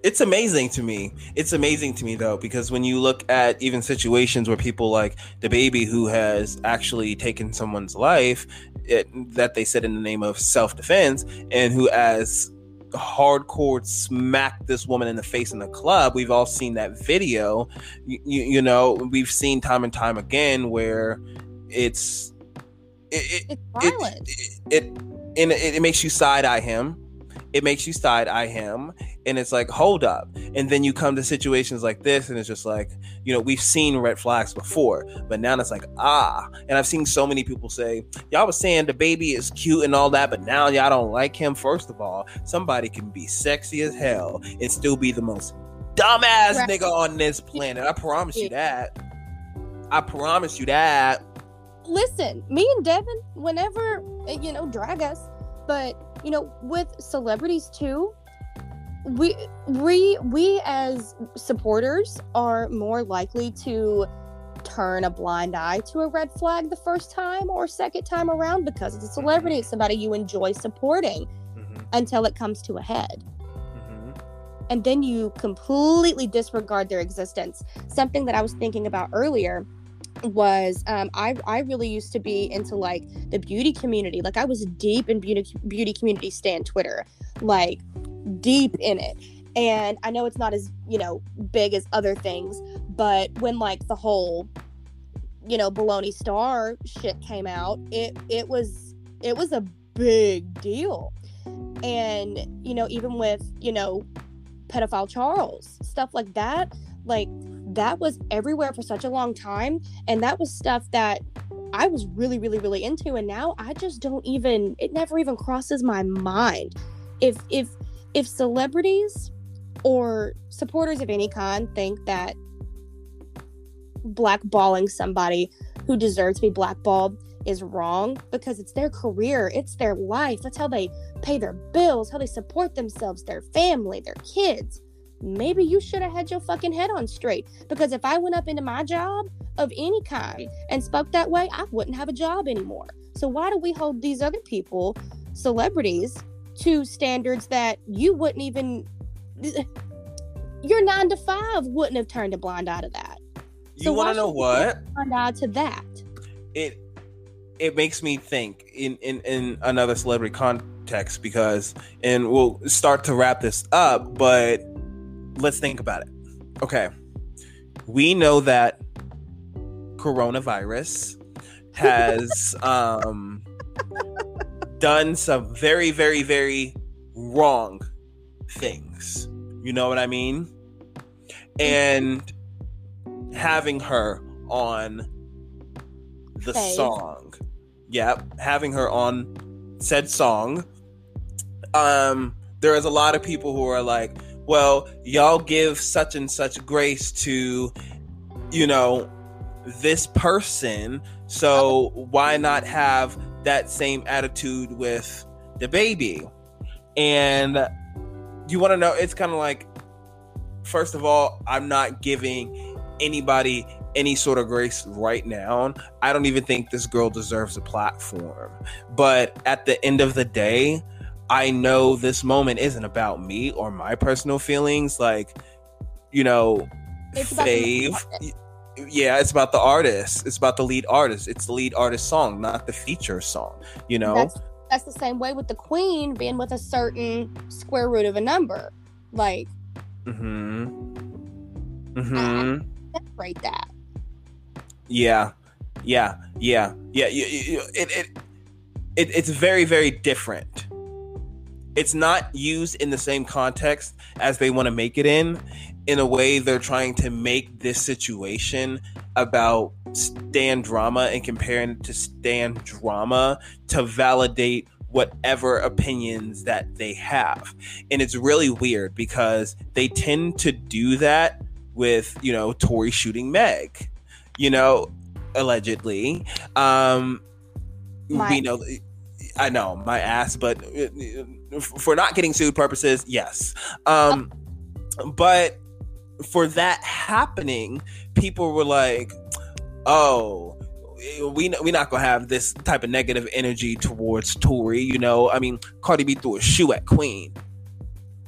It's amazing to me. It's amazing to me though because when you look at even situations where people like DaBaby who has actually taken someone's life, it, that they said in the name of self-defense, and who has hardcore smacked this woman in the face in the club. We've all seen that video. You, you, you know, we've seen time and time again where it's it, it, it's it, violent it, it and it, it makes you side eye him. It makes you side eye him, and it's like, hold up. And then you come to situations like this, and it's just like, you know, we've seen red flags before, but now it's like, ah. And I've seen so many people say, y'all was saying DaBaby is cute and all that, but now y'all don't like him. First of all, somebody can be sexy as hell and still be the most dumbass Right. nigga on this planet. I promise you that. I promise you that. listen, me and Devin, whenever you know, drag us, but you know, with celebrities too, we we we as supporters are more likely to turn a blind eye to a red flag the first time or second time around because it's a celebrity, it's somebody you enjoy supporting Mhm, until it comes to a head. mhm. and then you completely disregard their existence. Something that I was thinking about earlier was um, I I really used to be into like the beauty community. Like I was deep in beauty beauty community stan Twitter, like deep in it. And I know it's not as you know big as other things, but when like the whole you know baloney star shit came out, it it was it was a big deal. And you know even with you know pedophile Charles, stuff like that. Like that was everywhere for such a long time. And that was stuff that I was really, really, really into. And now I just don't even it never even crosses my mind. If if if celebrities or supporters of any kind think that blackballing somebody who deserves to be blackballed is wrong because it's their career, it's their life. That's how they pay their bills, how they support themselves, their family, their kids. Maybe you should have had your fucking head on straight. Because if I went up into my job of any kind and spoke that way, I wouldn't have a job anymore. So why do we hold these other people, celebrities, to standards that you wouldn't even your nine to five wouldn't have turned a blind eye to that. You So wanna know what? Blind eye to that. It it makes me think in, in in another celebrity context because and we'll start to wrap this up but let's think about it. Okay. We know that coronavirus has um done some very very very wrong things. You know what i mean? And having her on the song. Yep, having her on said song. Um, there is a lot of people who are like, well, y'all give such and such grace to, you know, this person, so why not have that same attitude with DaBaby? And you want to know, it's kind of like, first of all, I'm not giving anybody any sort of grace right now. I don't even think this girl deserves a platform. But at the end of the day, I know this moment isn't about me or my personal feelings. Like, you know, It's about the Fave. Yeah, it's about the artist. It's about the lead artist. It's the lead artist song, not the feature song. You know? That's that's the same way with the queen being with a certain square root of a number. Like Mm-hmm. Mm-hmm. separate that. Yeah, yeah, yeah, yeah. You, you, it, it, it, it's very, very different. It's not used in the same context as they want to make it in. In a way, they're trying to make this situation about Stan drama and comparing it to Stan drama to validate whatever opinions that they have. And it's really weird because they tend to do that with, you know, Tory shooting Meg you know, allegedly. Um, My- we know, I know my ass, but uh, for not getting sued purposes, yes. Um, but for that happening, people were like, "Oh." We we're not gonna have this type of negative energy towards Tory, you know. I mean, Cardi B threw a shoe at Queen.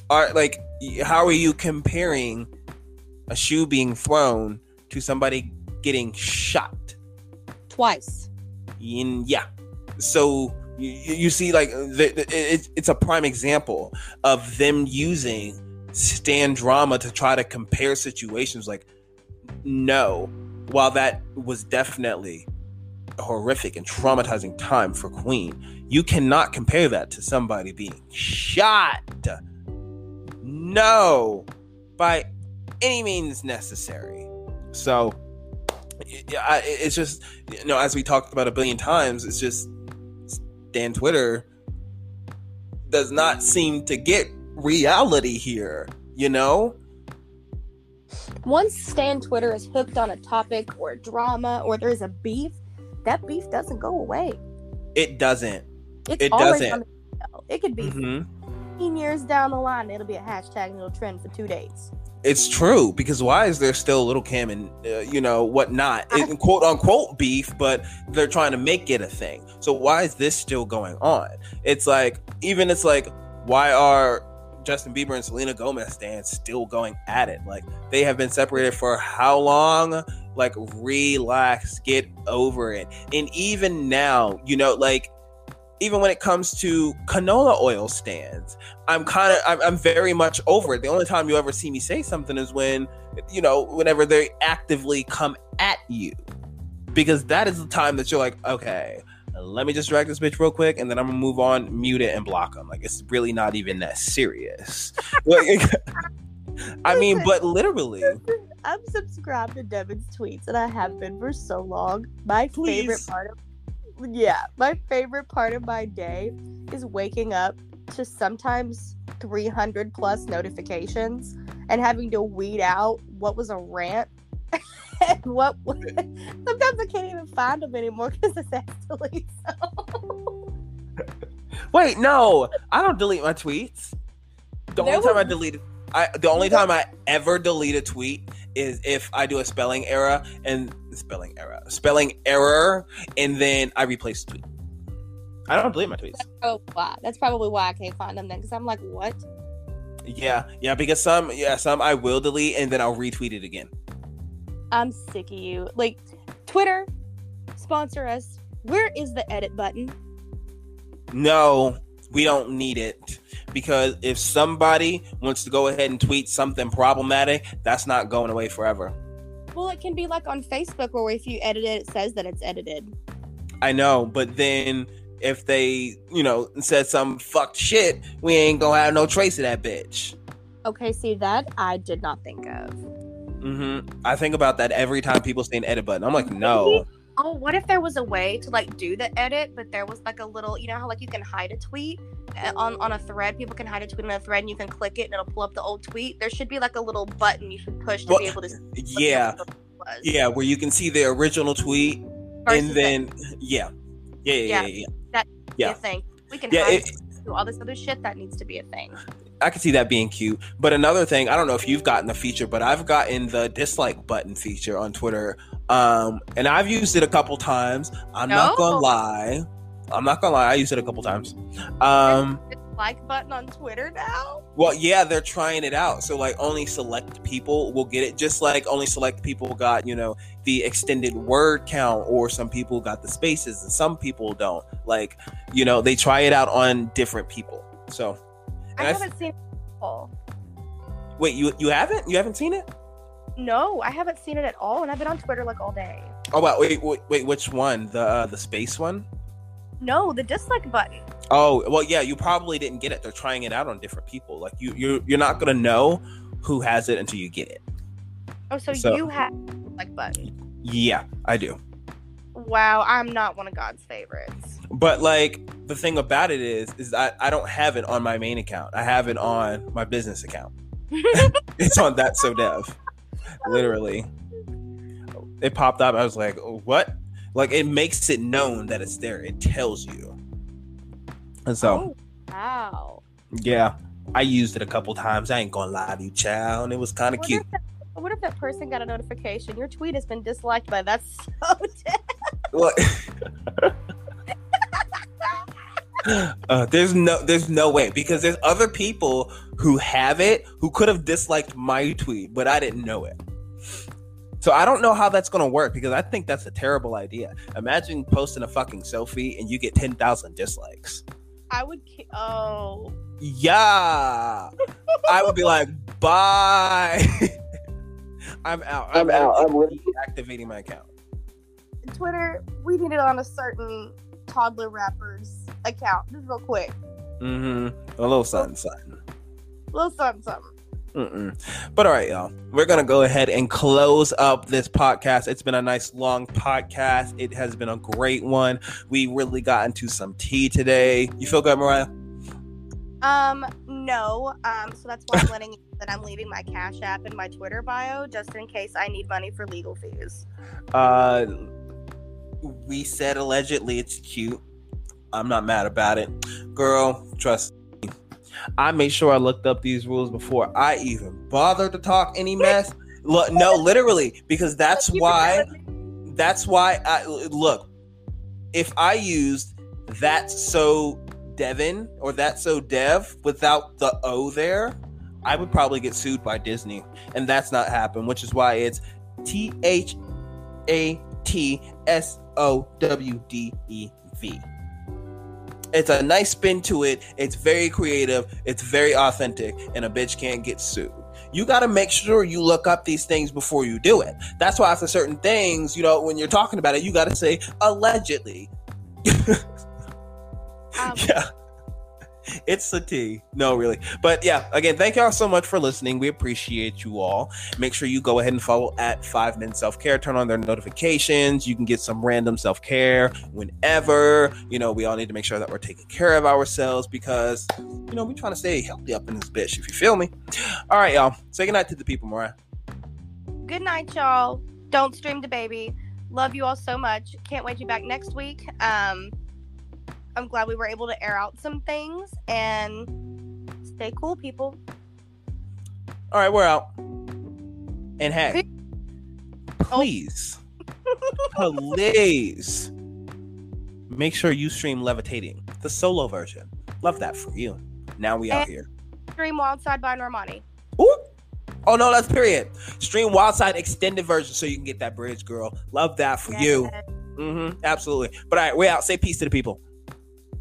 Are like, how are you comparing a shoe being thrown to somebody getting shot. Twice. In, yeah. So you, you see, like, the, the, it, it's a prime example of them using stan drama to try to compare situations. Like, no, while that was definitely a horrific and traumatizing time for Queen, you cannot compare that to somebody being shot. No, by any means necessary. So, it's just you know, as we talked about a billion times, it's just Stan Twitter does not seem to get reality here. You know, Once Stan Twitter is hooked on a topic or drama or there's a beef, that beef doesn't go away. it doesn't. It's It doesn't. on the show. It could be Mhm. 15 years down the line. It'll be a hashtag and it'll trend for two days. It's true because why is there still Lil' Kim and uh, you know whatnot, it, quote unquote beef, but they're trying to make it a thing. So why is this still going on? It's like even it's like why are Justin Bieber and Selena Gomez stands still going at it? Like they have been separated for how long? Like relax, get over it. And even now, you know, like even when it comes to canola oil stands, I'm kind of I'm, I'm very much over it. The only time you ever see me say something is when you know whenever they actively come at you, because that is the time that you're like, okay, let me just drag this bitch real quick, and then I'm gonna move on, mute it, and block them. Like it's really not even that serious. Like, I mean, but literally, I'm subscribed to Devin's tweets and I have been for so long. My Please. favorite part of yeah, my favorite part of my day is waking up to sometimes 300 plus notifications and having to weed out what was a rant and what was, sometimes I can't even find them anymore because it's actually so. wait, no, I don't delete my tweets. The There only time I was- deleted, I the only time I ever delete a tweet is if I do a spelling error and spelling error, spelling error, and then I replace the tweet. I don't delete my tweets. Oh, wow. That's probably why I can't find them then because I'm like, what? Yeah, yeah, because some, yeah, some I will delete and then I'll retweet it again. I'm sick of you. Like, Twitter, sponsor us. Where is the edit button? No, we don't need it because if somebody wants to go ahead and tweet something problematic, that's not going away forever. Well, it can be like on Facebook where if you edit it, it says that it's edited. I know, but then if they, you know, said some fucked shit, we ain't gonna have no trace of that bitch. Okay, see that I did not think of. Mm-hmm. I think about that every time people say an edit button. I'm like, no. Oh, what if there was a way to like do the edit, but there was like a little, you know how like you can hide a tweet uh, on on a thread. People can hide a tweet on a thread, and you can click it, and it'll pull up the old tweet. There should be like a little button you should push to Well, be able to. see Yeah, yeah, where you can see the original tweet versus and then yeah, yeah, yeah, yeah. Yeah. yeah. That be yeah. a thing. We can Yeah, hide it- do all this other shit that needs to be a thing. I can see that being cute. But another thing, I don't know if you've gotten the feature, but I've gotten the dislike button feature on Twitter. Um, and I've used it a couple times. I'm not gonna lie. I'm not gonna lie, I used it a couple times. Um, Like button on Twitter now. well, yeah, they're trying it out. So like only select people will get it, just like only select people got, you know, the extended word count, or some people got the spaces and some people don't. Like, you know, they try it out on different people. So I And I haven't seen it. wait, you you haven't? You haven't seen it? No, I haven't seen it at all, and I've been on Twitter like all day. Oh wow, wait, wait, wait, which one? The uh, the space one? No, the dislike button. Oh, well, yeah, you probably didn't get it. They're trying it out on different people. Like you, you, you're not gonna know who has it until you get it. Oh, so, So- you have like button. Yeah, I do. Wow, I'm not one of God's favorites. But like the thing about it is, is I, I don't have it on my main account. I have it on my business account. it's on that so dev. Literally, it popped up. I was like, what? Like it makes it known that it's there. It tells you. And so. oh, wow. Yeah, I used it a couple times. I ain't gonna lie to you, child. And it was kind of cute. if, that, what if that person got a notification? Your tweet has been disliked by that's so dead. What? uh, there's no, there's no way because there's other people who have it who could have disliked my tweet, but I didn't know it. So I don't know how that's gonna work because I think that's a terrible idea. Imagine posting a fucking selfie and you get ten thousand dislikes. I would. ki- Oh, Yeah, I would be like, bye. I'm out. I'm out. I'm deactivating my account. Twitter. We need it on a certain toddler rapper's account. Just real quick. Mm-hmm. A little something, something. little something, something. Mm-mm. But all right, y'all. We're gonna go ahead and close up this podcast. It's been a nice long podcast. It has been a great one. We really got into some tea today. You feel good, Mariah? Um, no. Um, so that's why I'm letting you know that I'm leaving my Cash App in my Twitter bio just in case I need money for legal fees. Uh, we said allegedly it's cute. I'm not mad about it, girl. Trust me. I made sure I looked up these rules before I even bothered to talk any mess. Look, no, literally, because that's why. That's why I look. If I used that's so Devin or that's so Dev without the O there, I would probably get sued by Disney, and that's not happen. Which is why it's T H A T S O W D E V. It's a nice spin to it. It's very creative. It's very authentic, and a bitch can't get sued. You got to make sure you look up these things before you do it. That's why for certain things, you know, when you're talking about it, you got to say allegedly. Um, yeah. It's the tea. No, really. But yeah, again, thank y'all so much for listening. We appreciate you all. Make sure you go ahead and follow at Five Men Self Care. Turn on their notifications. You can get some random self care whenever. You know, we all need to make sure that we're taking care of ourselves because, you know, we're trying to stay healthy up in this bitch, if you feel me. All right, y'all. Say goodnight to the people, Mariah. Good night, y'all. Don't stream DaBaby. Love you all so much. Can't wait to be back next week. Um, I'm glad we were able to air out some things and stay cool, people. All right, we're out. And hey, please, please make sure you stream Levitating, the solo version. Love that for you. Now we out here. Stream Wildside by Normani. Ooh. Oh no, that's period. Stream Wildside extended version so you can get that bridge, girl. Love that for you. Mm-hmm. Absolutely. But all right, we out. Say peace to the people.